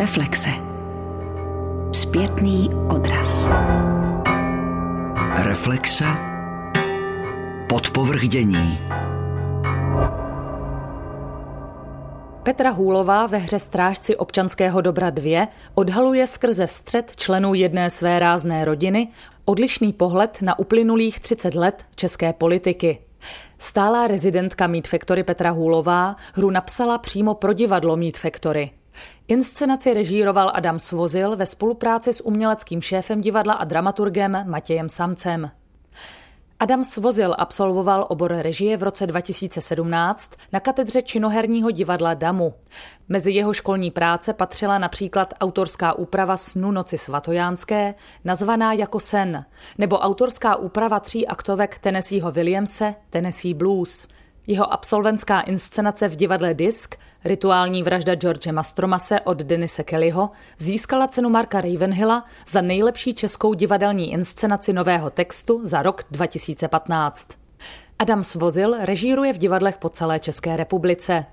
Reflexe. Zpětný odraz. Reflexe. Podpovrchdění. Petra Hůlová ve hře Strážci občanského dobra 2 odhaluje skrze střed členů jedné své rázné rodiny odlišný pohled na uplynulých 30 let české politiky. Stálá rezidentka Meat Factory Petra Hůlová hru napsala přímo pro divadlo Meat Factory. Inscenaci režíroval Adam Svozil ve spolupráci s uměleckým šéfem divadla a dramaturgem Matějem Samcem. Adam Svozil absolvoval obor režie v roce 2017 na katedře činoherního divadla Damu. Mezi jeho školní práce patřila například autorská úprava snu Noci svatojánské, nazvaná jako sen, nebo autorská úprava tří aktovek Tennesseeho Williamse, Tennessee Blues – jeho absolventská inscenace v divadle Disk, rituální vražda George Mastromase od Denise Kellyho, získala cenu Marka Ravenhilla za nejlepší českou divadelní inscenaci nového textu za rok 2015. Adam Svozil režíruje v divadlech po celé České republice.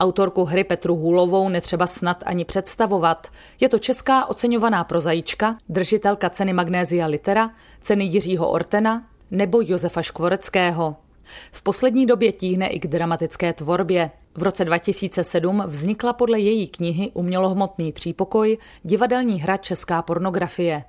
Autorku hry Petru Hůlovou netřeba snad ani představovat. Je to česká oceňovaná prozajíčka, držitelka ceny Magnézia Litera, ceny Jiřího Ortena nebo Josefa Škvoreckého. V poslední době tíhne i k dramatické tvorbě. V roce 2007 vznikla podle její knihy Umělohmotný třípokoj divadelní hra Česká pornografie.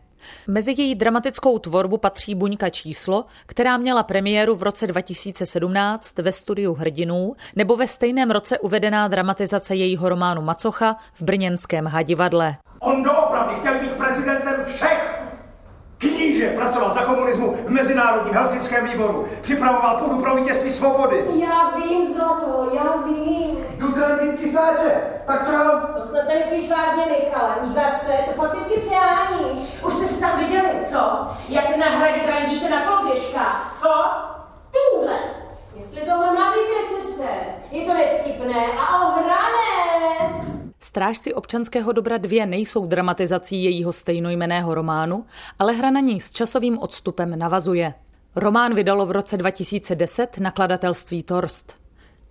Mezi její dramatickou tvorbu patří Buňka číslo, která měla premiéru v roce 2017 ve studiu Hrdinů, nebo ve stejném roce uvedená dramatizace jejího románu Macocha v brněnském hadivadle. On doopravdy chtěl být prezidentem všech Kníže pracoval za komunismu v Mezinárodním helsinském výboru. Připravoval půdu pro vítězství svobody. Já vím, Zlato, já vím. Jdu drandit kysáče. Tak čau. To snad nemyslíš vážně, Michale. Už zase, to fakticky přeháníš. Už jste si tam viděli, co? Jak na hradě randíte na koloběžka, co? Tuhle. Jestli tohle má být recese, je to nevtipné a ohrané. Strážci občanského dobra dvě nejsou dramatizací jejího stejnojmeného románu, ale hra na ní s časovým odstupem navazuje. Román vydalo v roce 2010 nakladatelství Torst.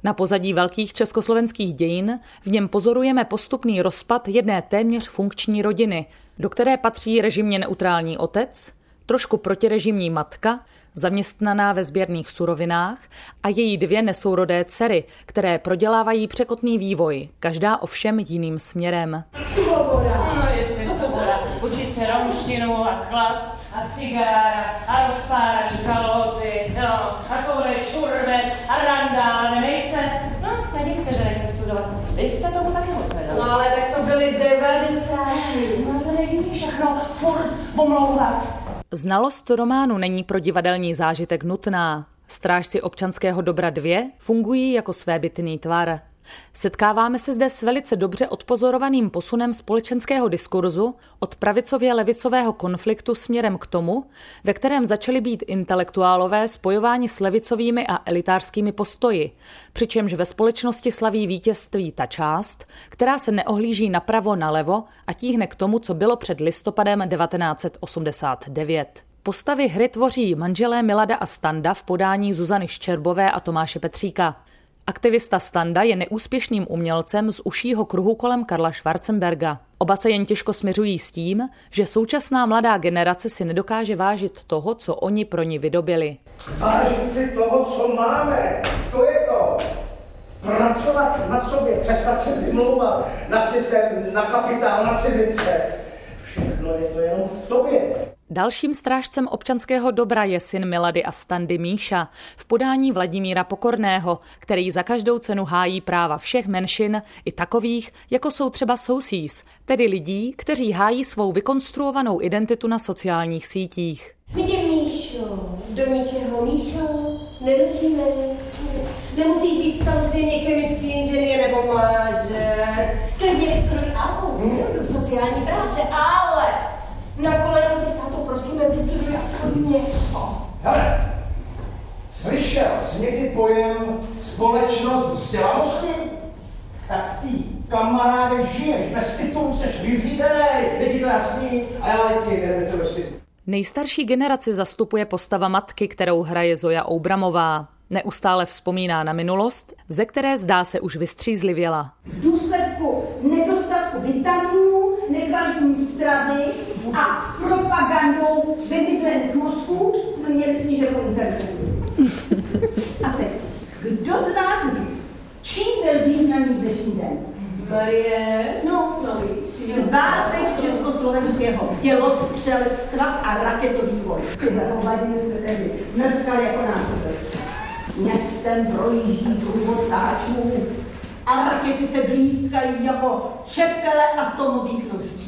Na pozadí velkých československých dějin v něm pozorujeme postupný rozpad jedné téměř funkční rodiny, do které patří režimně neutrální otec, trošku protirežimní matka, zaměstnaná ve sběrných surovinách a její dvě nesourodé dcery, které prodělávají překotný vývoj, každá ovšem jiným směrem. Svoboda! No jestli svoboda. Učit se romštinu a chlas a cigára a rozpáraný kalhoty, no, a svoboda šurbes a randál, nemejce. No, nedív se, že nechce studovat. Vy jste tomu taky moc nedali. No ale tak to byly 90. No to není všechno furt pomlouvat. Znalost románu není pro divadelní zážitek nutná. Strážci občanského dobra dvě fungují jako svébytný tvar. Setkáváme se zde s velice dobře odpozorovaným posunem společenského diskurzu od pravicově levicového konfliktu směrem k tomu, ve kterém začaly být intelektuálové spojováni s levicovými a elitářskými postoji, přičemž ve společnosti slaví vítězství ta část, která se neohlíží napravo nalevo a tíhne k tomu, co bylo před listopadem 1989. Postavy hry tvoří manželé Milada a Standa v podání Zuzany Ščerbové a Tomáše Petříka. Aktivista Standa je neúspěšným umělcem z užšího kruhu kolem Karla Schwarzenberga. Oba se jen těžko směřují s tím, že současná mladá generace si nedokáže vážit toho, co oni pro ní vydobili. Vážit si toho, co máme. To je to. Pracovat na sobě, přestat se vymlouvat na systém, na kapitál, na cizince. Všechno je to jenom v tobě. Dalším strážcem občanského dobra je syn Milady a Standy Míša v podání Vladimíra Pokorného, který za každou cenu hájí práva všech menšin, i takových, jako jsou třeba sousís, tedy lidí, kteří hájí svou vykonstruovanou identitu na sociálních sítích. Vidím Míšu, do ničeho Míšo, nenutíme. Nemusíš být samozřejmě chemický inženýr nebo mlážer. Klidně APU, do sociální práce, ale na koleno tě státu prosíme, vystuduj aspoň něco. Hele, slyšel jsi někdy pojem společnost vzdělanosti? Tak v té kamaráde žiješ, bez titulu seš vyřízený, je ti to jasný, a já lety, jdeme to. Nejstarší generaci zastupuje postava matky, kterou hraje Zoja Oubramová. Neustále vzpomíná na minulost, ze které zdá se už vystřízlivěla. V důsledku nedostatku vitaminů, nekvalitní stravy a propagandou vymydlených mozků jsme měli sníženou inteligenci. A teď, kdo z vás ví, čím byl významný dnešní den? Marie, No, no. Svátek československého dělostřelectva a raketový boj. Tyhle hovadiny jsme tehdy mrskali jako nástroj. Městem projíždí průvodtáčů a rakety se blízkají jako čepele atomových nožů.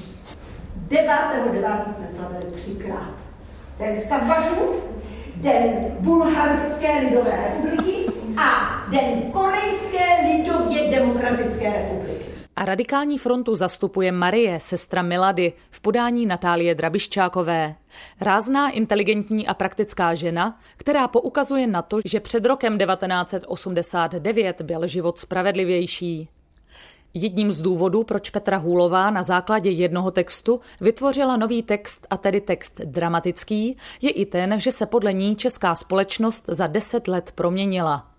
9. 9. jsme slavili třikrát. Den stavbařů, den Bulharské lidové republiky a den Korejské lidově demokratické republiky. A radikální frontu zastupuje Marie, sestra Milady, v podání Natálie Drabiščákové. Rázná, inteligentní a praktická žena, která poukazuje na to, že před rokem 1989 byl život spravedlivější. Jedním z důvodů, proč Petra Hůlová na základě jednoho textu vytvořila nový text, a tedy text dramatický, je i ten, že se podle ní česká společnost za deset let proměnila.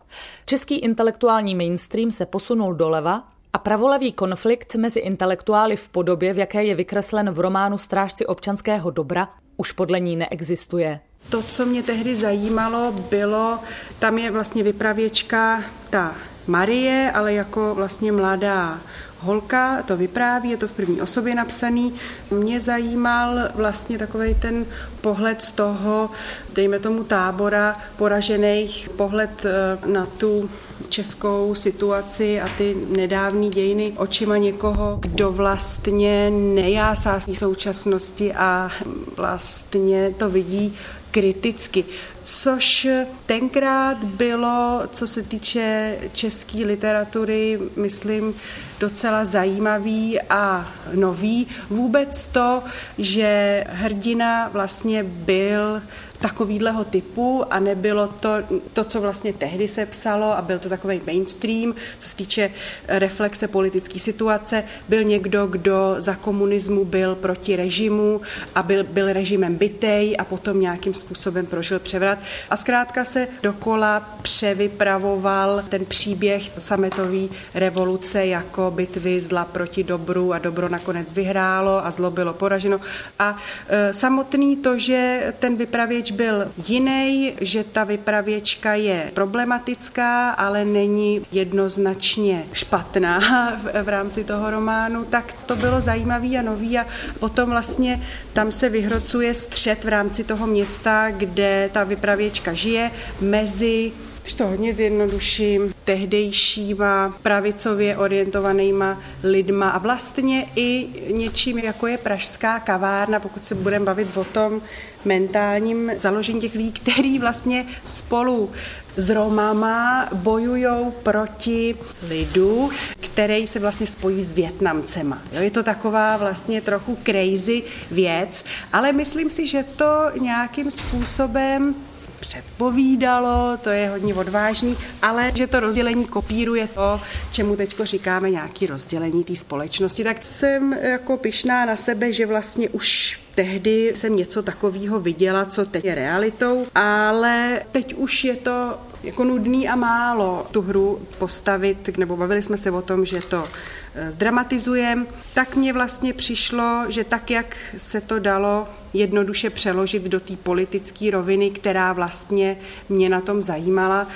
Český intelektuální mainstream se posunul doleva a pravolevý konflikt mezi intelektuály v podobě, v jaké je vykreslen v románu Strážci občanského dobra, už podle ní neexistuje. To, co mě tehdy zajímalo, bylo, tam je vlastně vypravěčka ta Marie, ale jako vlastně mladá holka to vypráví, je to v první osobě napsaný. Mě zajímal vlastně takový ten pohled z toho, dejme tomu tábora poražených, pohled eh, na tu českou situaci a ty nedávné dějiny očima někoho, kdo vlastně nejásá současnosti a vlastně to vidí kriticky, což tenkrát bylo, co se týče české literatury, myslím, docela zajímavý a nový. Vůbec to, že hrdina vlastně byl takovýhleho typu a nebylo to, to, co vlastně tehdy se psalo a byl to takový mainstream, co se týče reflexe politické situace, byl někdo, kdo za komunismu byl proti režimu a byl, byl režimem bytej a potom nějakým způsobem prožil převrat. A zkrátka se dokola převypravoval ten příběh sametové revoluce jako bitvy zla proti dobru a dobro nakonec vyhrálo a zlo bylo poraženo. A e, samotný to, že ten vypravěč byl jiný, že ta vypravěčka je problematická, ale není jednoznačně špatná v, v rámci toho románu, tak to bylo zajímavý a nový a potom vlastně tam se vyhrocuje střed v rámci toho města, kde ta vypravěčka žije mezi když to hodně zjednoduším, tehdejšíma pravicově orientovanýma lidma a vlastně i něčím, jako je pražská kavárna, pokud se budeme bavit o tom mentálním založení těch lidí, který vlastně spolu s Romama bojují proti lidu, který se vlastně spojí s Větnamcema. Jo, je to taková vlastně trochu crazy věc, ale myslím si, že to nějakým způsobem předpovídalo, to je hodně odvážný, ale že to rozdělení kopíruje to, čemu teď říkáme nějaký rozdělení té společnosti, tak jsem jako pyšná na sebe, že vlastně už tehdy jsem něco takového viděla, co teď je realitou, ale teď už je to jako nudný a málo tu hru postavit, nebo bavili jsme se o tom, že to eh, zdramatizujeme, tak mně vlastně přišlo, že tak, jak se to dalo jednoduše přeložit do té politické roviny, která vlastně mě na tom zajímala,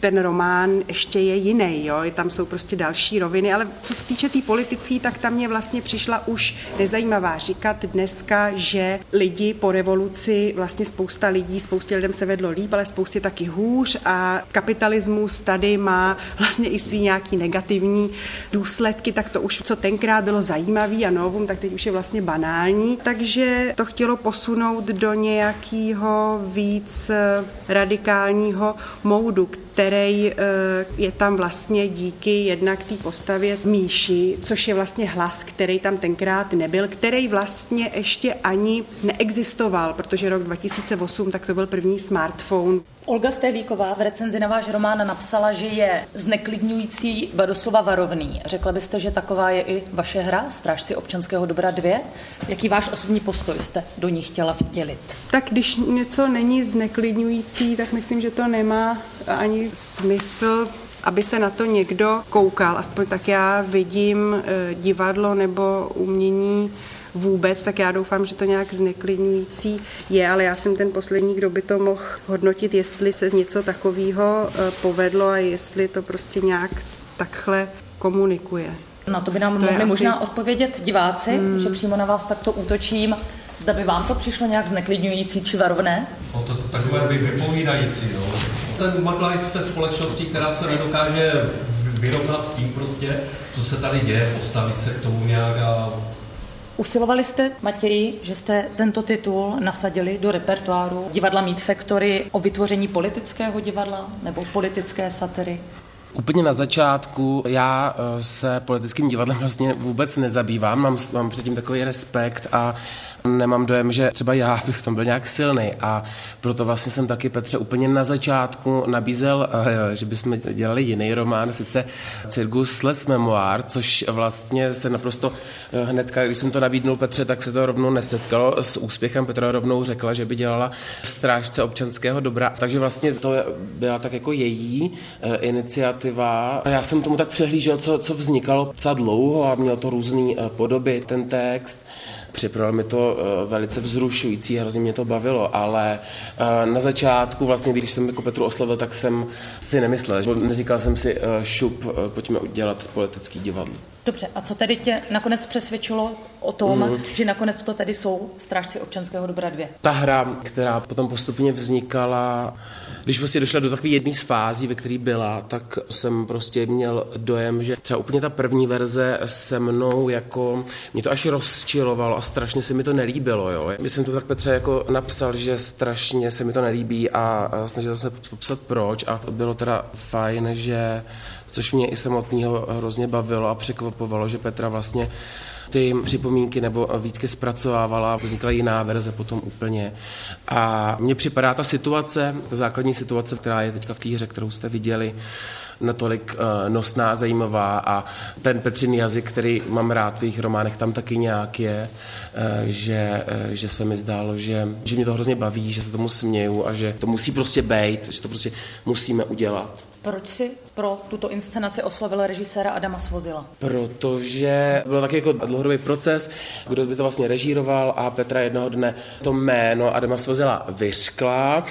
ten román ještě je jiný, jo? tam jsou prostě další roviny, ale co se týče té tý politické, tak tam mě vlastně přišla už nezajímavá říkat dneska, že lidi po revoluci, vlastně spousta lidí, spoustě lidem se vedlo líp, ale spoustě taky hůř a kapitalismus tady má vlastně i svý nějaký negativní důsledky, tak to už, co tenkrát bylo zajímavý a novum, tak teď už je vlastně banální, takže to chtělo posunout do nějakého víc radikálního moudu, který eh, je tam vlastně díky jednak té postavě Míši, což je vlastně hlas, který tam tenkrát nebyl, který vlastně ještě ani neexistoval, protože rok 2008 tak to byl první smartphone. Olga Stehlíková v recenzi na váš román napsala, že je zneklidňující, doslova varovný. Řekla byste, že taková je i vaše hra, Strážci občanského dobra 2? Jaký váš osobní postoj jste do ní chtěla vtělit? Tak když něco není zneklidňující, tak myslím, že to nemá ani smysl aby se na to někdo koukal, aspoň tak já vidím eh, divadlo nebo umění vůbec, tak já doufám, že to nějak zneklidňující je, ale já jsem ten poslední, kdo by to mohl hodnotit, jestli se něco takového eh, povedlo a jestli to prostě nějak takhle komunikuje. Na to by nám to mohli asi... možná odpovědět diváci, hmm. že přímo na vás takto útočím. Zda by vám to přišlo nějak zneklidňující či varovné? No to, to takové by vypovídající. No. Ten maglajs v té společnosti, která se nedokáže vyrovnat s tím prostě, co se tady děje, postavit se k tomu nějak a Usilovali jste, Matěji, že jste tento titul nasadili do repertoáru divadla Meat Factory o vytvoření politického divadla nebo politické satyry? Úplně na začátku já eh, se politickým divadlem vlastně vůbec nezabývám, mám, mám předtím takový respekt a Nemám dojem, že třeba já bych v tom byl nějak silný a proto vlastně jsem taky Petře úplně na začátku nabízel, eh, že bychom dělali jiný román, sice Circus Les Memoir, což vlastně se naprosto eh, hnedka, když jsem to nabídnul Petře, tak se to rovnou nesetkalo s úspěchem. Petra rovnou řekla, že by dělala strážce občanského dobra, takže vlastně to byla tak jako její eh, iniciativa. Já jsem tomu tak přehlížel, co, co vznikalo docela dlouho a mělo to různé podoby, ten text. Připravilo mi to eh, velice vzrušující, hrozně mě to bavilo, ale eh, na začátku, vlastně, když jsem jako Petru oslovil, tak jsem si nemyslel, že neříkal jsem si eh, šup, pojďme udělat politický divadlo. Dobře, a co tedy tě nakonec přesvědčilo o tom, mm. že nakonec to tedy jsou strážci občanského dobra dvě? Ta hra, která potom postupně vznikala, když prostě došla do takové jedné z fází, ve které byla, tak jsem prostě měl dojem, že třeba úplně ta první verze se mnou jako, mě to až rozčilovalo a strašně se mi to nelíbilo, jo. Já jsem to tak Petře jako napsal, že strašně se mi to nelíbí a snažil jsem se popsat proč a bylo teda fajn, že což mě i samotného hrozně bavilo a překvapovalo, že Petra vlastně ty připomínky nebo výtky zpracovávala vznikla jiná verze potom úplně. A mně připadá ta situace, ta základní situace, která je teďka v té hře, kterou jste viděli, natolik uh, nosná, zajímavá a ten Petřin jazyk, který mám rád v jejich románech, tam taky nějak je, uh, že, uh, že se mi zdálo, že, že mě to hrozně baví, že se tomu směju a že to musí prostě být, že to prostě musíme udělat. Proč si pro tuto inscenaci oslovil režiséra Adama Svozila? Protože byl taky jako dlouhodobý proces, kdo by to vlastně režíroval a Petra jednoho dne to jméno Adama Svozila vyřkla,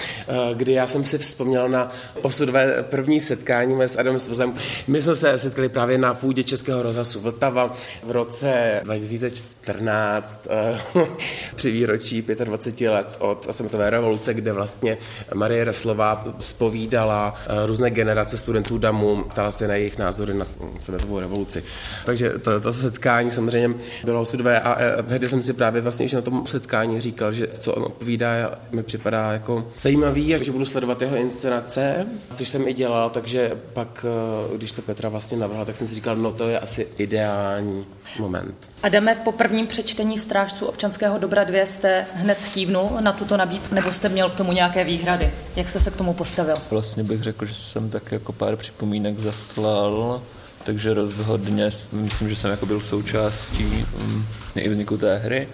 kdy já jsem si vzpomněl na osudové první setkání s Adamem Svozem. My jsme se setkali právě na půdě Českého rozhlasu Vltava v roce 2014 eh, při výročí 25 let od sametové revoluce, kde vlastně Marie Reslová spovídala eh, různé generace studentů DAMu, ptala se na jejich názory na sametovou revoluci. Takže to, to setkání samozřejmě bylo osudové a, a tehdy jsem si právě vlastně na tom setkání říkal, že co on odpovídá, mi připadá jako zajímavý a že budu sledovat jeho inscenace, což jsem i dělal, takže pak, eh, když to Petra vlastně navrhla, tak jsem si říkal, no to je asi ideální moment. Adame, po prvním přečtení strážců občanského dobra dvě jste hned kývnul na tuto nabídku, nebo jste měl k tomu nějaké výhrady? Jak jste se k tomu postavil? Vlastně bych řekl, že jsem tak jako pár připomínek zaslal, takže rozhodně myslím, že jsem jako byl součástí um, i vzniku té hry,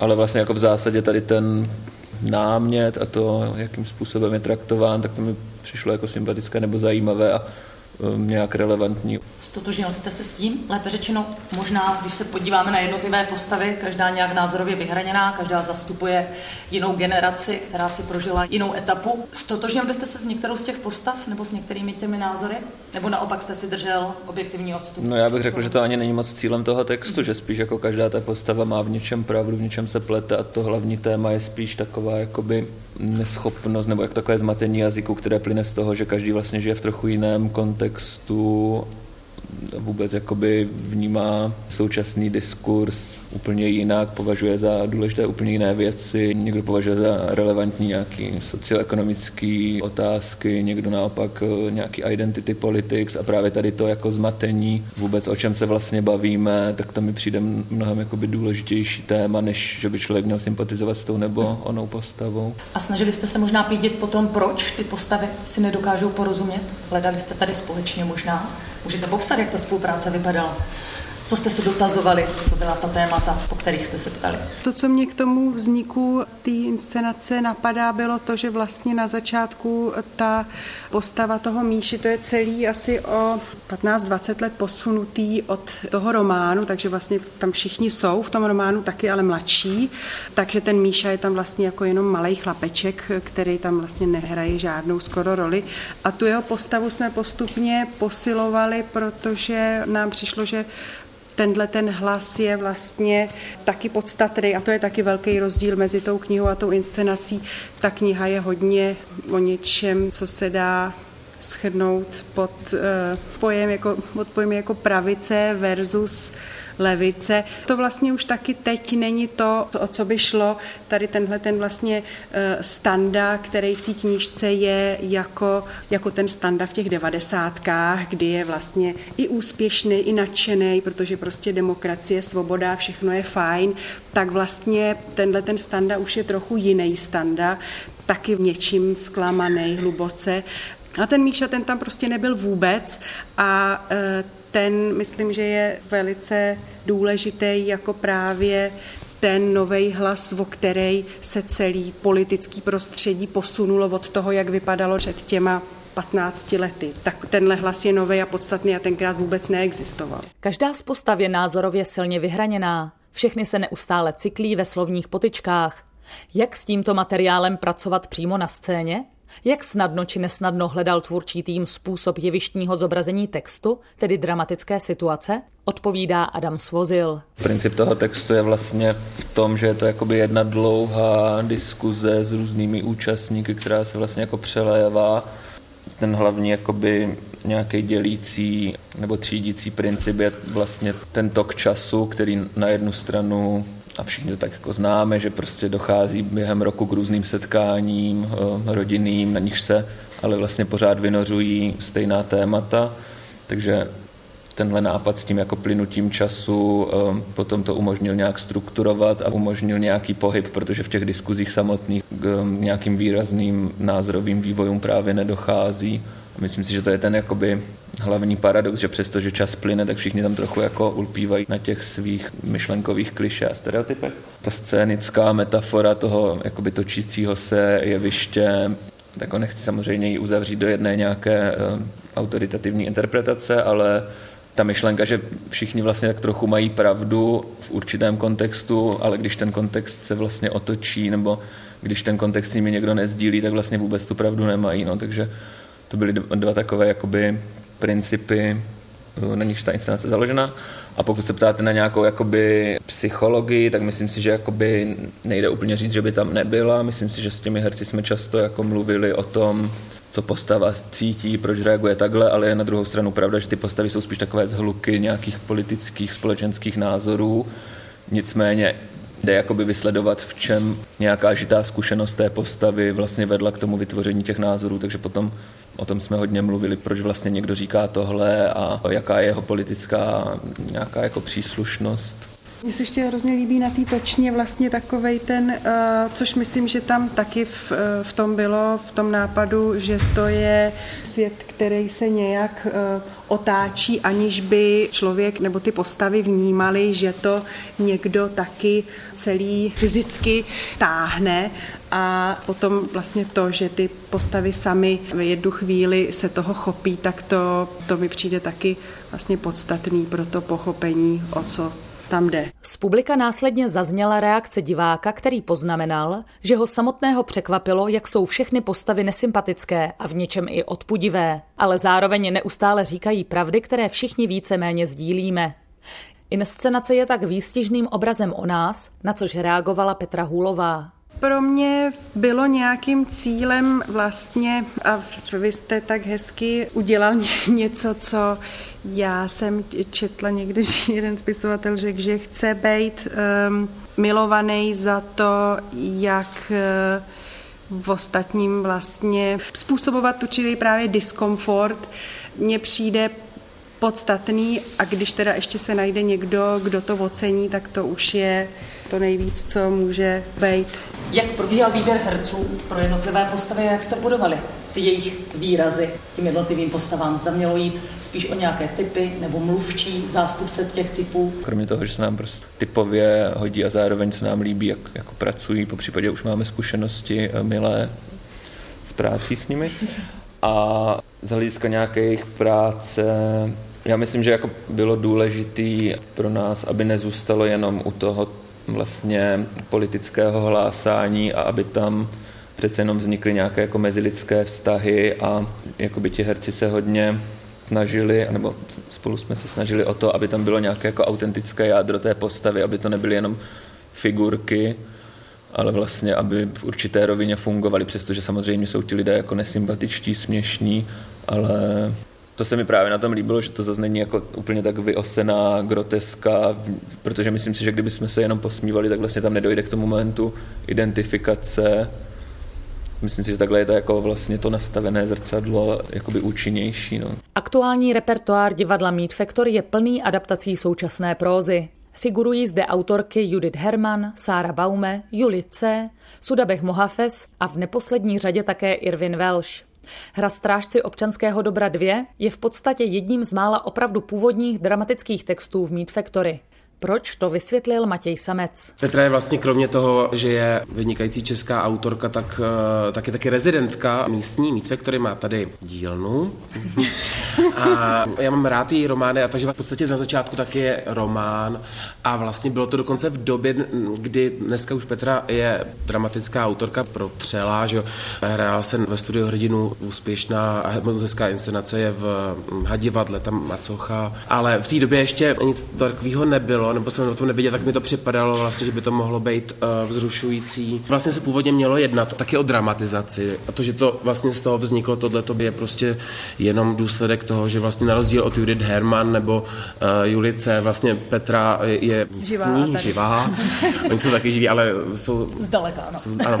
ale vlastně jako v zásadě tady ten námět a to, jakým způsobem je traktován, tak to mi přišlo jako sympatické nebo zajímavé a nějak relevantní. Stotožnil jste se s tím? Lépe řečeno, možná, když se podíváme na jednotlivé postavy, každá nějak názorově vyhraněná, každá zastupuje jinou generaci, která si prožila jinou etapu. Stotožnil byste se s některou z těch postav nebo s některými těmi názory? Nebo naopak jste si držel objektivní odstup? No já bych řekl, že to ani není moc cílem toho textu, že spíš jako každá ta postava má v něčem pravdu, v něčem se plete a to hlavní téma je spíš taková jakoby neschopnost nebo jak takové zmatení jazyku, které plyne z toho, že každý vlastně žije v trochu jiném kontextu kontekstu vůbec jakoby vnímá současný diskurs úplně jinak, považuje za důležité úplně jiné věci, někdo považuje za relevantní nějaký socioekonomické otázky, někdo naopak eh, nějaký identity politics a právě tady to jako zmatení vůbec o čem se vlastně bavíme, tak to mi přijde mnohem jakoby důležitější téma, než že by člověk měl sympatizovat s tou nebo onou postavou. A snažili jste se možná pídit po tom, proč ty postavy si nedokážou porozumět? Hledali jste tady společně možná? Můžete popsat, jak ta spolupráce vypadala? Co jste se dotazovali? Co byla ta témata, po kterých jste se ptali? To, co mě k tomu vzniku té inscenace napadá, bylo to, že vlastně na začátku ta postava toho Míši, to je celý asi o 15-20 let posunutý od toho románu, takže vlastně tam všichni jsou v tom románu taky, ale mladší, takže ten Míša je tam vlastně jako jenom malý chlapeček, který tam vlastně nehraje žádnou skoro roli a tu jeho postavu jsme postupně posilovali, protože nám přišlo, že tenhle ten hlas je vlastně taky podstatný a to je taky velký rozdíl mezi tou knihou a tou inscenací. Ta kniha je hodně o něčem, co se dá schrnout pod uh, pojem jako, pod pojem jako pravice versus levice. To vlastně už taky teď není to, o co by šlo. Tady tenhle ten vlastně eh, standa, který v té knížce je jako, jako ten standa v těch devadesátkách, kdy je vlastně i úspěšný, i nadšený, protože prostě demokracie, svoboda, všechno je fajn, tak vlastně tenhle ten standa už je trochu jiný standa, taky v něčím zklamaný hluboce. A ten Míša, ten tam prostě nebyl vůbec a e, ten myslím, že je velice důležitý jako právě ten nový hlas, o který se celý politický prostředí posunulo od toho, jak vypadalo před těma 15 lety. Tak tenhle hlas je nový a podstatný a tenkrát vůbec neexistoval. Každá z postav je názorově silně vyhraněná. Všechny se neustále cyklí ve slovních potyčkách. Jak s tímto materiálem pracovat přímo na scéně? Jak snadno či nesnadno hledal tvůrčí tým způsob jevištního zobrazení textu, tedy dramatické situace? Odpovídá Adam Svozil. Princip toho textu je vlastně v tom, že je to jakoby jedna dlouhá diskuze s různými účastníky, která se vlastně jako přelévá. Ten hlavní jakoby nějaký dělící nebo třídící princip je vlastně ten tok času, který na jednu stranu a všichni to tak jako známe, že prostě dochází během roku k různým setkáním eh, rodinným, na nich se ale vlastně pořád vynořují stejná témata, takže tenhle nápad s tím jako plynutím času eh, potom to umožnil nějak strukturovat a umožnil nějaký pohyb, protože v těch diskuzích samotných k eh, nějakým výrazným názorovým vývojům právě nedochází. Myslím si, že to je ten jakoby hlavní paradox, že přesto, že čas plyne, tak všichni tam trochu jako ulpívají na těch svých myšlenkových kliše a stereotypech. Ta scénická metafora toho jakoby točícího se jeviště, tak nechci samozřejmě ji uzavřít do jedné nějaké uh, autoritativní interpretace, ale ta myšlenka, že všichni vlastně tak trochu mají pravdu v určitém kontextu, ale když ten kontext se vlastně otočí, nebo když ten kontext s nimi někdo nezdílí, tak vlastně vůbec tu pravdu nemají. No. Takže to byly dva takové jakoby principy, eh, na nichž ta inscenace založena. A pokud se ptáte na nějakou jakoby psychologii, tak myslím si, že jakoby nejde úplně říct, že by tam nebyla. Myslím si, že s těmi herci jsme často jako mluvili o tom, co postava cítí, proč reaguje takhle, ale je na druhou stranu pravda, že ty postavy jsou spíš takové zhluky nějakých politických, společenských názorů. Nicméně jde jakoby vysledovat, v čem nějaká žitá zkušenost té postavy vlastně vedla k tomu vytvoření těch názorů, takže potom O tom jsme hodně mluvili, proč vlastně někdo říká tohle a jaká je jeho politická nějaká jako příslušnost. Mně se ještě hrozně líbí na té točně vlastně takovej ten, uh, což myslím, že tam taky v, uh, v tom bylo, v tom nápadu, že to je svět, který se nějak uh, otáčí, aniž by člověk nebo ty postavy vnímali, že to někdo taky celý fyzicky táhne a potom vlastně to, že ty postavy sami v jednu chvíli se toho chopí, tak to, to mi přijde taky vlastně podstatný pro to pochopení, o co tam jde. Z publika následně zazněla reakce diváka, který poznamenal, že ho samotného překvapilo, jak jsou všechny postavy nesympatické a v něčem i odpudivé, ale zároveň neustále říkají pravdy, které všichni víceméně sdílíme. Inscenace je tak výstižným obrazem o nás, na což reagovala Petra Hůlová pro mě bylo nějakým cílem vlastně, a vy jste tak hezky udělal něco, co já jsem četla někdy, že jeden spisovatel řekl, že chce být um, milovaný za to, jak uh, v ostatním vlastně způsobovat určitý právě diskomfort. Mně přijde podstatný a když teda ještě se najde někdo, kdo to ocení, tak to už je to nejvíc, co může být. Jak probíhal výběr herců pro jednotlivé postavy a jak jste budovali ty jejich výrazy těm jednotlivým postavám. Zda mělo jít spíš o nějaké typy nebo mluvčí zástupce těch typů. Kromě toho, že se nám prostě typově hodí a zároveň se nám líbí, jak jako pracují, po případě už máme zkušenosti eh, milé s prácí s nimi. A z hlediska nějaké jejich práce já myslím, že jako bylo důležité pro nás, aby nezůstalo jenom u toho vlastně politického hlásání a aby tam přece jenom vznikly nějaké jako mezilidské vztahy a jako by ti herci se hodně snažili, nebo spolu jsme se snažili o to, aby tam bylo nějaké jako autentické jádro té postavy, aby to nebyly jenom figurky, ale vlastně, aby v určité rovině fungovaly, přestože samozřejmě jsou ti lidé jako nesympatičtí, směšní, ale to se mi právě na tom líbilo, že to zase není jako úplně tak vyosená groteska, protože myslím si, že kdybychom se jenom posmívali, tak vlastně tam nedojde k tomu momentu identifikace. Myslím si, že takhle je to jako vlastně to nastavené zrcadlo jakoby účinnější. No. Aktuální repertoár divadla Meat Factory je plný adaptací současné prózy. Figurují zde autorky Judith Herman, Sára Baume, Julie C., Sudabech Mohafes a v neposlední řadě také Irvin Welsh. Hra Strážci občanského dobra 2 je v podstatě jedním z mála opravdu původních dramatických textů v Meat Factory. Proč to vysvětlil Matěj Samec? Petra je vlastně kromě toho, že je vynikající česká autorka, tak, eh, tak je taky rezidentka místní Meat Factory, má tady dílnu. A já mám rád její romány, a takže v podstatě na začátku taky je román. A vlastně bylo to dokonce v době, kdy dneska už Petra je dramatická autorka pro Třela, že hrála se ve studiu hrdinu úspěšná a hezká inscenace je v Hadivadle, tam Macocha. Ale v té době ještě nic takového nebylo nebo jsem o tom neviděl, tak mi to připadalo vlastně, že by to mohlo být uh, vzrušující. Vlastně se původně mělo jednat taky o dramatizaci. A to, že to vlastně z toho vzniklo, tohle to je prostě jenom důsledek toho, že vlastně na rozdíl od Judith Herman nebo uh, Julice, vlastně Petra je, je živá, živá. Oni jsou taky živí, ale jsou... Zdaleka, ano. Jsou, ano.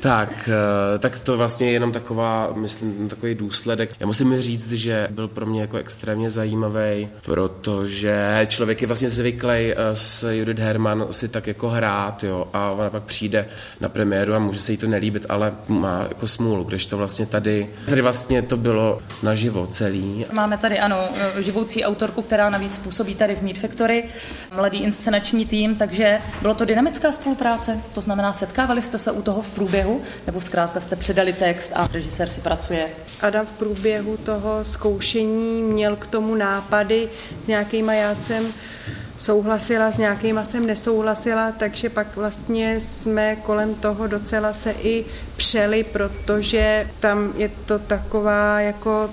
tak, uh, tak to vlastně je jenom taková, myslím, takový důsledek. Já musím říct, že byl pro mě jako extrémně zajímavý, protože člověk je vlastně zvyklý Eh, s Judith Herman si tak jako hrát, jo, a ona pak přijde na premiéru a může se jí to nelíbit, ale má jako smůlu, když to vlastně tady, tady vlastně to bylo naživo celý. Máme tady, ano, eh, živoucí autorku, která navíc působí tady v Meat Factory, mladý inscenační tým, takže bylo to dynamická spolupráce, to znamená, setkávali jste se u toho v průběhu, nebo zkrátka jste předali text a režisér si pracuje? Adam v průběhu toho zkoušení měl k tomu nápady nějakýma, já jsem souhlasila, s nějakýma jsem nesouhlasila, takže pak vlastně jsme kolem toho docela se i přeli, protože tam je to taková jako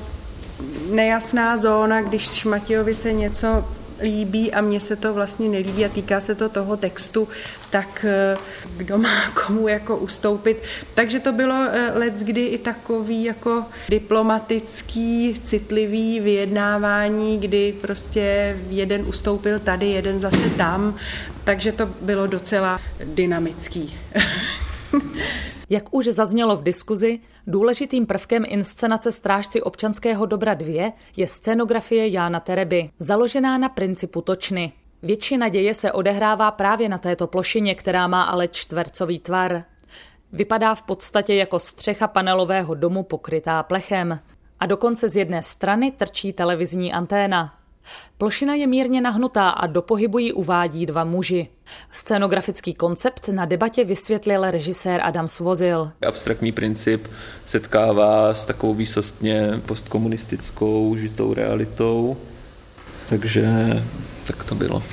nejasná zóna, když Matějovi se něco líbí a mně se to vlastně nelíbí a týká se to toho textu, tak eh, kdo má komu jako ustoupit. Takže to bylo eh, let, kdy i takový jako diplomatický, citlivý vyjednávání, kdy prostě jeden ustoupil tady, jeden zase tam, takže to bylo docela dynamický. Jak už zaznělo v diskuzi, důležitým prvkem inscenace Strážci občanského dobra 2 je scénografie Jána Tereby, založená na principu točny. Většina děje se odehrává právě na této plošině, která má ale čtvercový tvar. Vypadá v podstatě jako střecha panelového domu pokrytá plechem. A dokonce z jedné strany trčí televizní anténa. Plošina je mírně nahnutá a do pohybu ji uvádí dva muži. Scénografický koncept na debatě vysvětlil režisér Adam Svozil. Abstraktní princip setkává s takovou výsostně postkomunistickou žitou realitou, takže tak to bylo.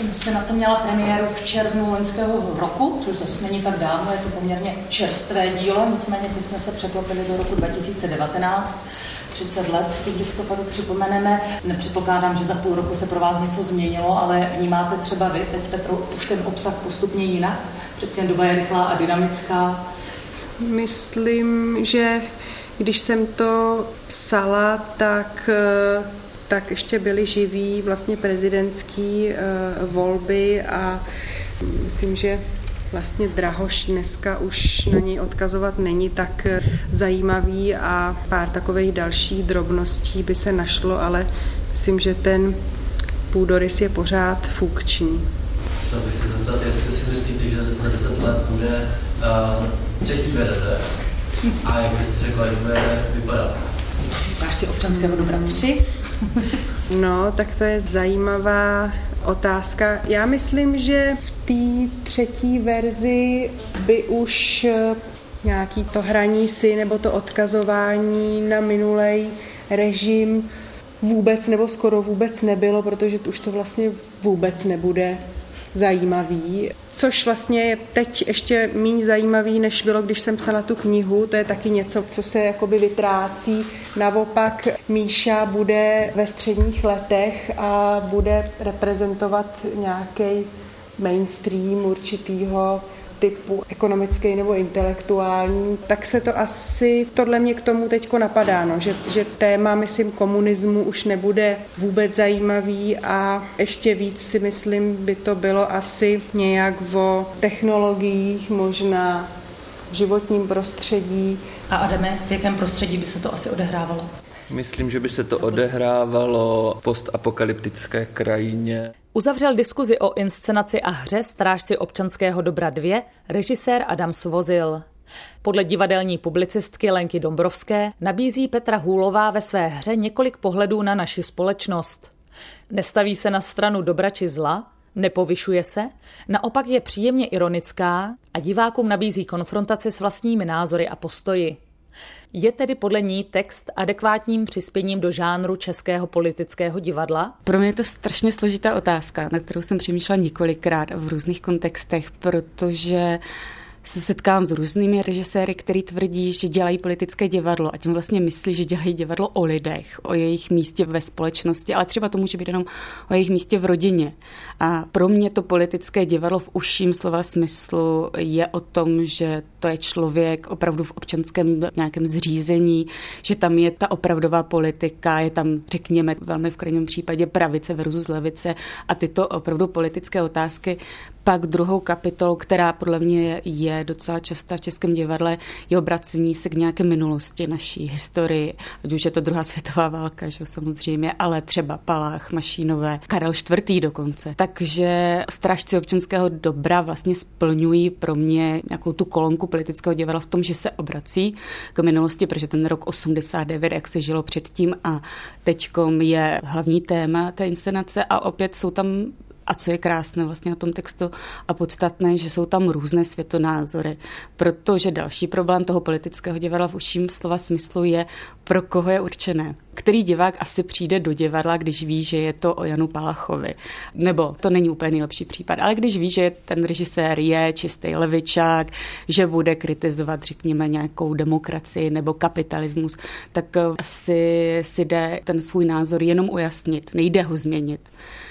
Inscenace měla premiéru v červnu loňského roku, což zase není tak dávno, je to poměrně čerstvé dílo, nicméně teď jsme se překlopili do roku 2019, 30 let si v listopadu připomeneme. Nepředpokládám, že za půl roku se pro vás něco změnilo, ale vnímáte třeba vy teď, Petro, už ten obsah postupně jinak? Přeci jen doba je rychlá a dynamická. Myslím, že když jsem to psala, tak eh, tak ještě byly živí vlastně prezidentský eh, volby a myslím, že vlastně Drahoš dneska už na něj odkazovat není tak eh, zajímavý a pár takových dalších drobností by se našlo, ale myslím, že ten půdorys je pořád funkční. Chtěl bych se zeptat, jestli si myslíte, že za deset let bude uh, třetí verze A jak byste řekla, že bude vypadat? Strážci občanského dobra 3. No, tak to je zajímavá otázka. Já myslím, že v té třetí verzi by už eh, nějaký to hraní si nebo to odkazování na minulej režim vůbec nebo skoro vůbec nebylo, protože už to vlastně vůbec nebude zajímavý, což vlastně je teď ještě méně zajímavý, než bylo, když jsem psala tu knihu. To je taky něco, co se jakoby vytrácí. Naopak Míša bude ve středních letech a bude reprezentovat nějaký mainstream určitýho typu ekonomický nebo intelektuální, tak se to asi, tohle mě k tomu teď napadá, no, že, že téma, myslím, komunismu už nebude vůbec zajímavý a ještě víc si myslím, by to bylo asi nějak o technologiích, možná životním prostředí. A Adame, v jakém prostředí by se to asi odehrávalo? Myslím, že by se to odehrávalo postapokalyptické krajině. Uzavřel diskuzi o inscenaci a hře Strážci občanského dobra 2 režisér Adam Svozil. Podle divadelní publicistky Lenky Dombrovské nabízí Petra Hůlová ve své hře několik pohledů na naši společnost. Nestaví se na stranu dobra či zla, nepovyšuje se, naopak je příjemně ironická a divákům nabízí konfrontaci s vlastními názory a postoji. Je tedy podle ní text adekvátním přispěním do žánru českého politického divadla? Pro mě je to strašně složitá otázka, na kterou jsem přemýšlela několikrát v různých kontextech, protože se setkám s různými režiséry, který tvrdí, že dělají politické divadlo a tím vlastně myslí, že dělají divadlo o lidech, o jejich místě ve společnosti, ale třeba to může být jenom o jejich místě v rodině. A pro mě to politické divadlo v užším slova smyslu je o tom, že to je člověk opravdu v občanském nějakém zřízení, že tam je ta opravdová politika, je tam, řekněme, velmi v krajním případě pravice versus levice a tyto opravdu politické otázky pak druhou kapitolou, která podle mě je docela častá v českém divadle, je obracení se k nějaké minulosti naší historii, ať už je to druhá světová válka, že samozřejmě, ale třeba Palách, Mašínové, Karel IV. dokonce. Takže strážci občanského dobra vlastně splňují pro mě nějakou tu kolonku politického divadla v tom, že se obrací k minulosti, protože ten rok 89, jak se žilo předtím a teďkom je hlavní téma té inscenace a opět jsou tam a co je krásné vlastně na tom textu a podstatné, že jsou tam různé světonázory, protože další problém toho politického divadla v užším slova smyslu je, pro koho je určené. Který divák asi přijde do divadla, když ví, že je to o Janu Palachovi. Nebo to není úplně nejlepší případ, ale když ví, že ten režisér je čistý levičák, že bude kritizovat, řekněme, nějakou demokracii nebo kapitalismus, tak asi si jde ten svůj názor jenom ujasnit, nejde ho změnit.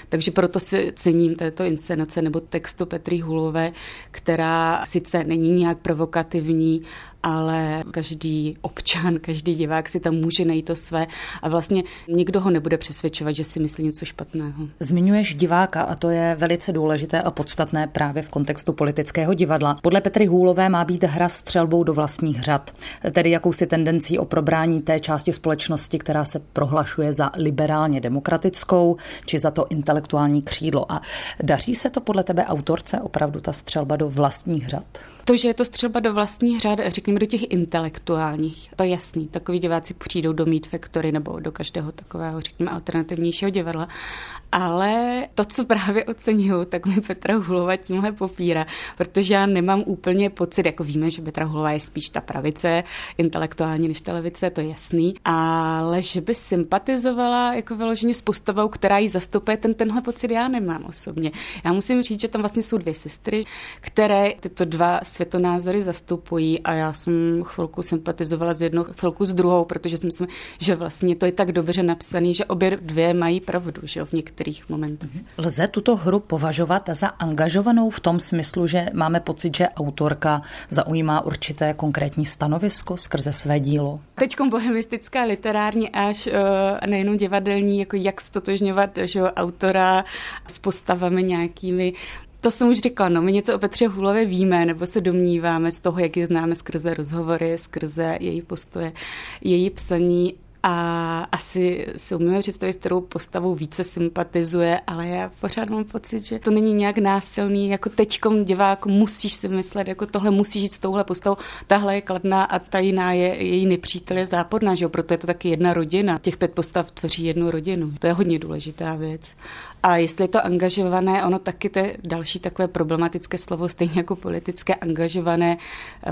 Takže proto si cením této inscenace nebo textu Petry Hulové, která sice není nějak provokativní, ale každý občan, každý divák si tam může najít to své a vlastně nikdo ho nebude přesvědčovat, že si myslí něco špatného. Zmiňuješ diváka a to je velice důležité a podstatné právě v kontextu politického divadla. Podle Petry Hůlové má být hra střelbou do vlastních řad, tedy jakousi tendencí o probrání té části společnosti, která se prohlašuje za liberálně demokratickou či za to intelektuální křídlo. A daří se to podle tebe autorce opravdu ta střelba do vlastních řad? To, že je to střelba do vlastních řád, řekněme do těch intelektuálních, to je jasný. Takový diváci přijdou do Meat Factory nebo do každého takového, řekněme, alternativnějšího divadla. Ale to, co právě oceňuju, tak mi Petra Hulova tímhle popírá, protože já nemám úplně pocit, jako víme, že Petra Hulova je spíš ta pravice, intelektuální než ta levice, to je jasný, ale že by sympatizovala jako vyloženě s postavou, která ji zastupuje, ten, tenhle pocit já nemám osobně. Já musím říct, že tam vlastně jsou dvě sestry, které tyto dva světonázory zastupují a já jsem chvilku sympatizovala s jednou, chvilku s druhou, protože si myslím, že vlastně to je tak dobře napsaný, že obě dvě mají pravdu, že v některých momentech. Lze tuto hru považovat za angažovanou v tom smyslu, že máme pocit, že autorka zaujímá určité konkrétní stanovisko skrze své dílo? Teď bohemistická literární až uh, nejenom divadelní, jako jak stotožňovat že, autora s postavami nějakými to jsem už říkala, no my něco o Petře Hulově víme, nebo se domníváme z toho, jak ji známe skrze rozhovory, skrze její postoje, její psaní a asi si umíme představit, s kterou postavou více sympatizuje, ale já pořád mám pocit, že to není nějak násilný, jako teďkom diváku musíš si myslet, jako tohle musí žít s touhle postavou, tahle je kladná a ta jiná je, její nepřítel je záporná, že jo? proto je to taky jedna rodina. Těch pět postav tvoří jednu rodinu. To je hodně důležitá věc. A jestli je to angažované, ono taky to je další takové problematické slovo, stejně jako politické angažované.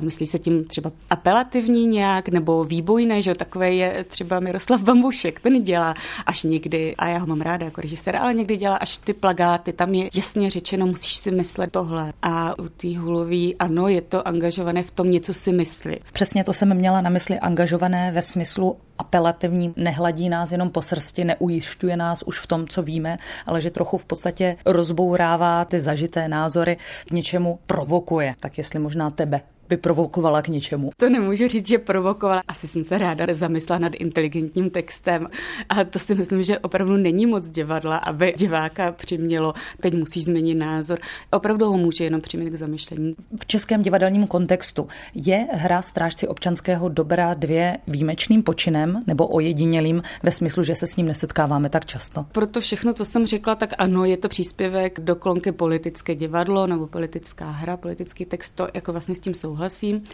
Myslí se tím třeba apelativní nějak, nebo výbojné, že takové je třeba Miroslav Bambušek, ten dělá až někdy, a já ho mám ráda jako režisér, ale někdy dělá až ty plagáty, tam je jasně řečeno, musíš si myslet tohle. A u té hulový, ano, je to angažované v tom něco si myslí. Přesně to jsem měla na mysli angažované ve smyslu apelativní, nehladí nás jenom po srsti, neujišťuje nás už v tom, co víme, ale že trochu v podstatě rozbourává ty zažité názory, k něčemu provokuje. Tak jestli možná tebe by provokovala k něčemu? To nemůžu říct, že provokovala. Asi jsem se ráda zamyslela nad inteligentním textem, ale to si myslím, že opravdu není moc divadla, aby diváka přimělo, teď musíš změnit názor. Opravdu ho může jenom přimět k zamyšlení. V českém divadelním kontextu je hra Strážci občanského dobra dvě výjimečným počinem nebo ojedinělým ve smyslu, že se s ním nesetkáváme tak často? Proto všechno, co jsem řekla, tak ano, je to příspěvek do klonky politické divadlo nebo politická hra, politický text, to jako vlastně s tím souhlasí souhlasím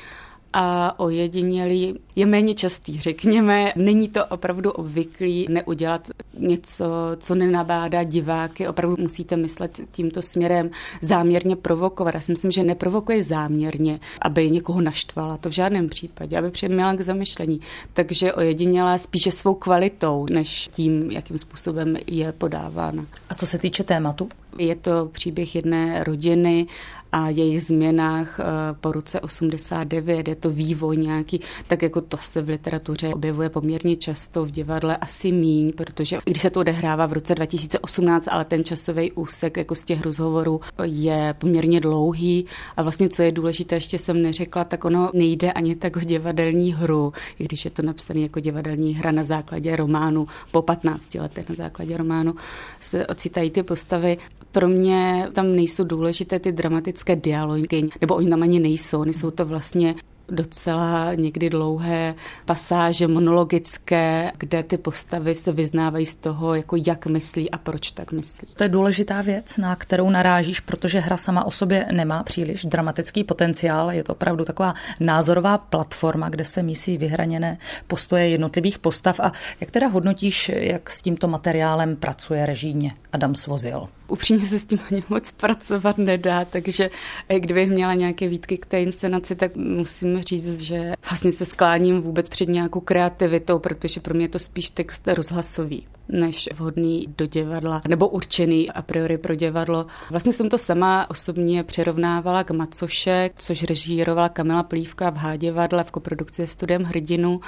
a ojedinělý je méně častý, řekněme. Není to opravdu obvyklý neudělat něco, co nenabádá diváky. Opravdu musíte myslet tímto směrem záměrně provokovat. Já si myslím, že neprovokuje záměrně, aby někoho naštvala. To v žádném případě, aby přiměla k zamyšlení. Takže ojedinělá spíše svou kvalitou, než tím, jakým způsobem je podávána. A co se týče tématu? Je to příběh jedné rodiny a jejich změnách eh, po roce 89, je to vývoj nějaký, tak jako to se v literatuře objevuje poměrně často, v divadle asi míň, protože když se to odehrává v roce 2018, ale ten časový úsek jako z těch rozhovorů je poměrně dlouhý. A vlastně co je důležité, ještě jsem neřekla, tak ono nejde ani tak o divadelní hru, i když je to napsané jako divadelní hra na základě románu, po 15 letech na základě románu se ocitají ty postavy pro mě tam nejsou důležité ty dramatické dialogy, nebo oni tam ani nejsou, oni jsou to vlastně docela někdy dlouhé pasáže monologické, kde ty postavy se vyznávají z toho, jako jak myslí a proč tak myslí. To je důležitá věc, na kterou narážíš, protože hra sama o sobě nemá příliš dramatický potenciál. Je to opravdu taková názorová platforma, kde se mísí vyhraněné postoje jednotlivých postav. A jak teda hodnotíš, jak s tímto materiálem pracuje režíně Adam Svozil? upřímně se s tím ani moc pracovat nedá, takže kdybych měla nějaké výtky k té inscenaci, tak musím říct, že vlastně se skláním vůbec před nějakou kreativitou, protože pro mě je to spíš text rozhlasový než vhodný do divadla, nebo určený a priori pro divadlo. Vlastně jsem to sama osobně přirovnávala k Macoše, což režírovala Kamila Plívka v Hádivadle v koprodukci Studiem hrdinu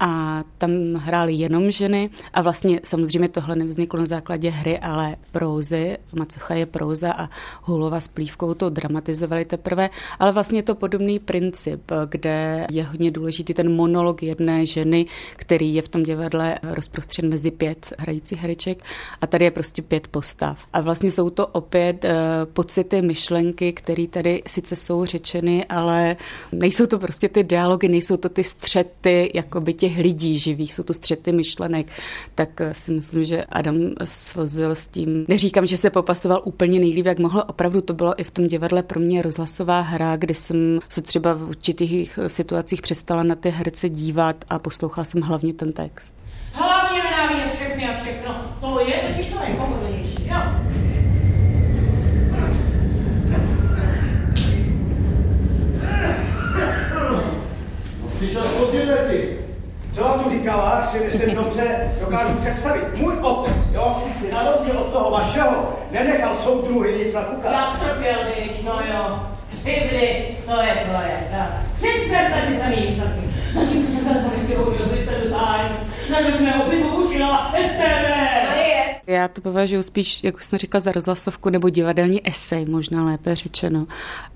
a tam hrály jenom ženy a vlastně samozřejmě tohle nevzniklo na základě hry, ale prózy. Macocha je próza a Hulova s Plívkou to dramatizovali teprve, ale vlastně je to podobný princip, kde je hodně důležitý ten monolog jedné ženy, který je v tom divadle rozprostřen mezi pět hrajících hereček a tady je prostě pět postav. A vlastně jsou to opět uh, pocity, myšlenky, které tady sice jsou řečeny, ale nejsou to prostě ty dialogy, nejsou to ty střety, jako by těch lidí živých, jsou to střety myšlenek, tak eh, si myslím, že Adam svozil s tím. Neříkám, že se popasoval úplně nejlíp, jak mohl. Opravdu to bylo i v tom divadle pro mě rozhlasová hra, kdy jsem se třeba v určitých eh, situacích přestala na ty herce dívat a poslouchala jsem hlavně ten text. Hlavně nenávidím všechny a všechno. To je totiž to nejpohodlnější, jo? Přišel z ti. Co vám tu říkala, si myslím dobře dokážu představit. Můj otec, jo, si na rozdíl od toho vašeho, nenechal soudruhy nic nakukat. Já trpěl, no jo. Křivdy, to je, to je, tak. 30 tady samý výsledky. Já to považuji spíš, jak už jsem říkala, za rozhlasovku nebo divadelní esej, možná lépe řečeno.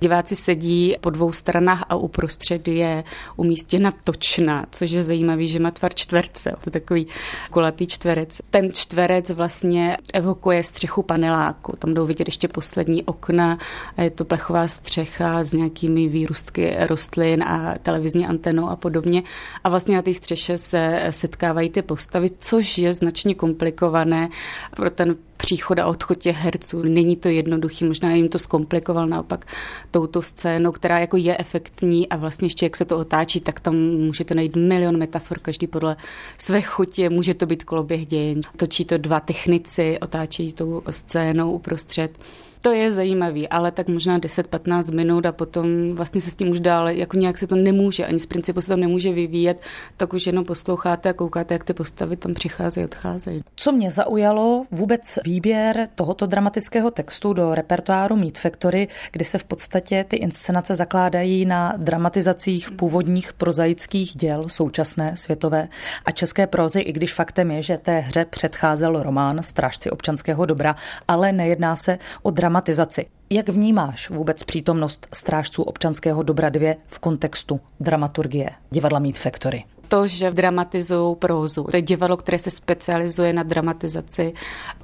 Diváci sedí po dvou stranách a uprostřed je umístěna točna, což je zajímavé, že má tvar čtverce. To je takový kulatý čtverec. Ten čtverec vlastně evokuje střechu paneláku. Tam jdou vidět ještě poslední okna a je to plechová střecha s nějakými výrůstky rostlin a televizní antenou a podobně. A vlastně na té střeše se setkává poznávají ty postavy, což je značně komplikované pro ten příchod a odchod těch herců. Není to jednoduchý, možná jim to zkomplikoval naopak touto scénou, která jako je efektní a vlastně ještě jak se to otáčí, tak tam můžete najít milion metafor, každý podle své chutě, může to být koloběh dějin. Točí to dva technici, otáčí tou scénou uprostřed. To je zajímavý, ale tak možná 10-15 minut a potom vlastně se s tím už dál, jako nějak se to nemůže, ani z principu se to nemůže vyvíjet, tak už jenom posloucháte a koukáte, jak ty postavy tam přicházejí, odcházejí. Co mě zaujalo, vůbec výběr tohoto dramatického textu do repertoáru Meat Factory, kdy se v podstatě ty inscenace zakládají na dramatizacích původních prozaických děl současné, světové a české prozy, i když faktem je, že té hře předcházel román Strážci občanského dobra, ale nejedná se o dramatizaci dramatizaci. Jak vnímáš vůbec přítomnost strážců občanského dobra 2 v kontextu dramaturgie divadla Meat Factory? To, že dramatizují prózu. To je divadlo, které se specializuje na dramatizaci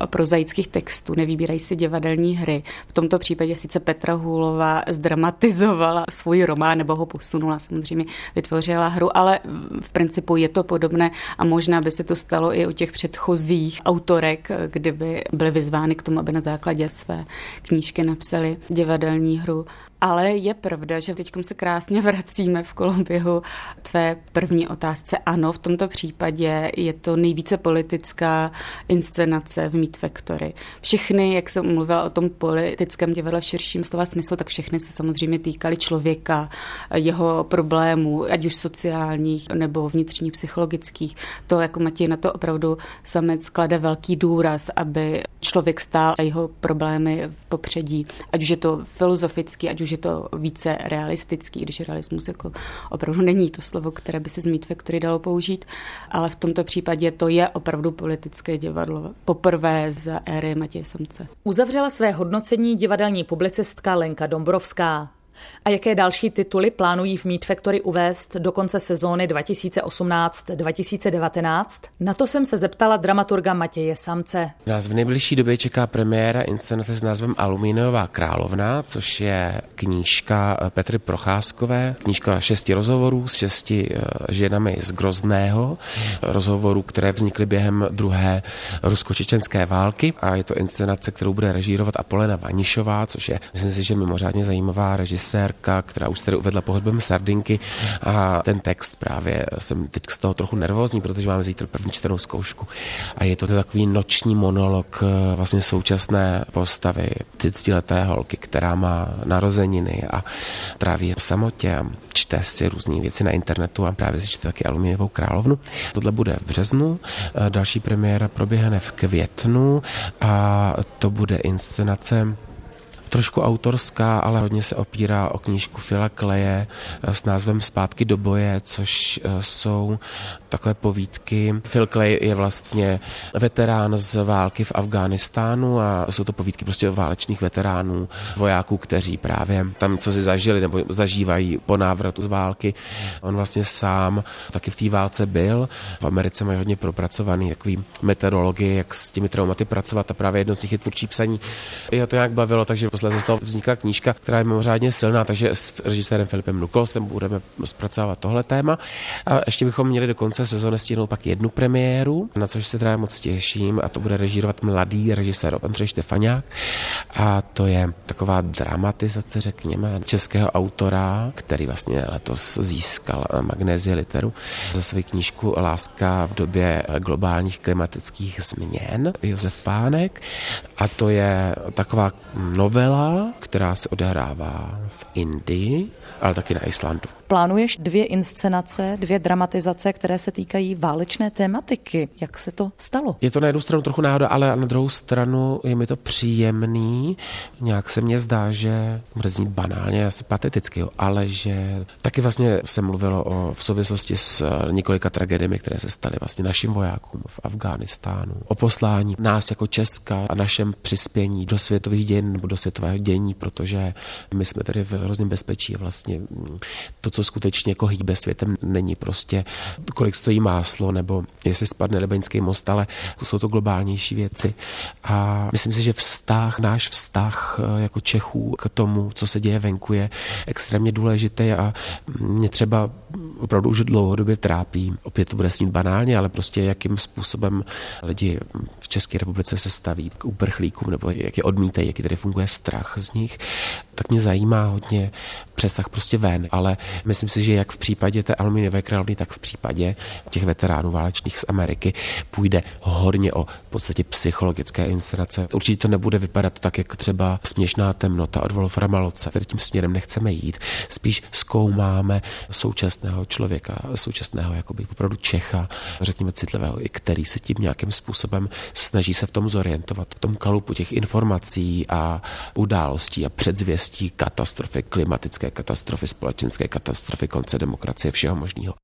prozaických textů, nevybírají si divadelní hry. V tomto případě sice Petra Hůlová zdramatizovala svůj román, nebo ho posunula, samozřejmě vytvořila hru, ale v principu je to podobné a možná by se to stalo i u těch předchozích autorek, kdyby byly vyzvány k tomu, aby na základě své knížky napsali divadelní hru. Ale je pravda, že teď se krásně vracíme v koloběhu tvé první otázce. Ano, v tomto případě je to nejvíce politická inscenace v Meat Factory. Všechny, jak jsem mluvila o tom politickém divadle v širším slova smyslu, tak všechny se samozřejmě týkaly člověka, jeho problémů, ať už sociálních nebo vnitřních psychologických. To jako Matěj na to opravdu samec klade velký důraz, aby člověk stál a jeho problémy v popředí, ať už je to filozofický, ať už je to více realistický, když realismus jako opravdu není to slovo, které by se z Meat Factory dalo použít, ale v tomto případě to je opravdu politické divadlo. Poprvé z éry Matěje Samce. Uzavřela své hodnocení divadelní publicistka Lenka Dombrovská. A jaké další tituly plánují v Meat Factory uvést do konce sezóny 2018-2019? Na to jsem se zeptala dramaturga Matěje Samce. Nás v nejbližší době čeká premiéra inscenace s názvem Alumíniová královna, což je knížka Petry Procházkové, knížka šesti rozhovorů s šesti eh, ženami z Grozného, rozhovorů, které vznikly během druhé rusko-čečenské války a je to inscenace, kterou bude režírovat Apolena Vanišová, což je, myslím si, že mimořádně zajímavá režisérka režisérka, pohřbem už tady uvedla pohledbem sardinky a ten text právě jsem teď z toho trochu nervózní, protože máme zítra první čtenou zkoušku a je to takový noční monolog eh, vlastně současné postavy 30 holky, která má narozeniny a tráví samotě a čte si různé věci na internetu a právě si čte taky Aluminiovou královnu. Tohle bude v březnu, eh, další premiéra proběhne v květnu a to bude inscenace trošku autorská, ale hodně se opírá o knížku Fila Kleje eh, s názvem Zpátky do boje, což eh, jsou takové povídky. Phil Clay je vlastně veterán z války v Afghánistánu a jsou to povídky prostě o válečných veteránů, vojáků, kteří právě tam co si zažili nebo zažívají po návratu z války. On vlastně sám taky v té válce byl. V Americe mají hodně propracovaný takový metodologie, jak s těmi traumaty pracovat a právě jedno z nich je tvůrčí psaní. Je to nějak bavilo, takže posledně z toho vznikla knížka, která je mimořádně silná, takže s režisérem Filipem Nukolsem budeme zpracovat tohle téma. A ještě bychom měli do konce sezóny stihnout pak jednu premiéru, na což se teda moc těším. A to bude režírovat mladý režisér Andřej Štefaňák. A to je taková dramatizace, řekněme, českého autora, který vlastně letos získal magnézie literu za svou knížku Láska v době globálních klimatických změn Josef Pánek. A to je taková novela, která se odehrává v Indii, ale taky na Islandu. Plánuješ dvě inscenace, dvě dramatizace, které se týkají válečné tématiky. Jak se to stalo? Je to na jednu stranu trochu náhoda, ale na druhou stranu je mi to příjemný. Nějak se mně zdá, že mrzí banálně, asi pateticky, jo, ale že taky vlastně se mluvilo o, v souvislosti s několika tragédiemi, které se staly vlastně našim vojákům v Afghánistánu. O poslání nás jako Česka a našem přispění do světových dějin nebo do světového dění, protože my jsme tady v hrozném bezpečí vlastně to, co skutečně jako hýbe světem, není prostě kolik stojí máslo nebo jestli spadne Lebeňský most, ale jsou to globálnější věci. A myslím si, že vztah, náš vztah eh, jako Čechů k tomu, co se děje venku, je extrémně důležitý a mě třeba opravdu už dlouhodobě trápí. Opět to bude snít banálně, ale prostě jakým způsobem lidi v České republice se staví k uprchlíkům nebo jak je odmítají, jaký tady funguje strach z nich, tak mě zajímá hodně přesah prostě ven. Ale myslím si, že jak v případě té aluminiové královny, tak v případě těch veteránů válečných z Ameriky půjde hodně o v podstatě psychologické inscenace. Určitě to nebude vypadat tak, jak třeba směšná temnota od Wolframa Loce, který tím směrem nechceme jít. Spíš zkoumáme současného člověka, současného jakoby opravdu Čecha, řekněme citlivého, i který se tím nějakým způsobem snaží se v tom zorientovat, v tom kalupu těch informací a událostí a předzvěstí katastrofy, klimatické katastrofy, společenské katastrofy, konce demokracie, všeho možného.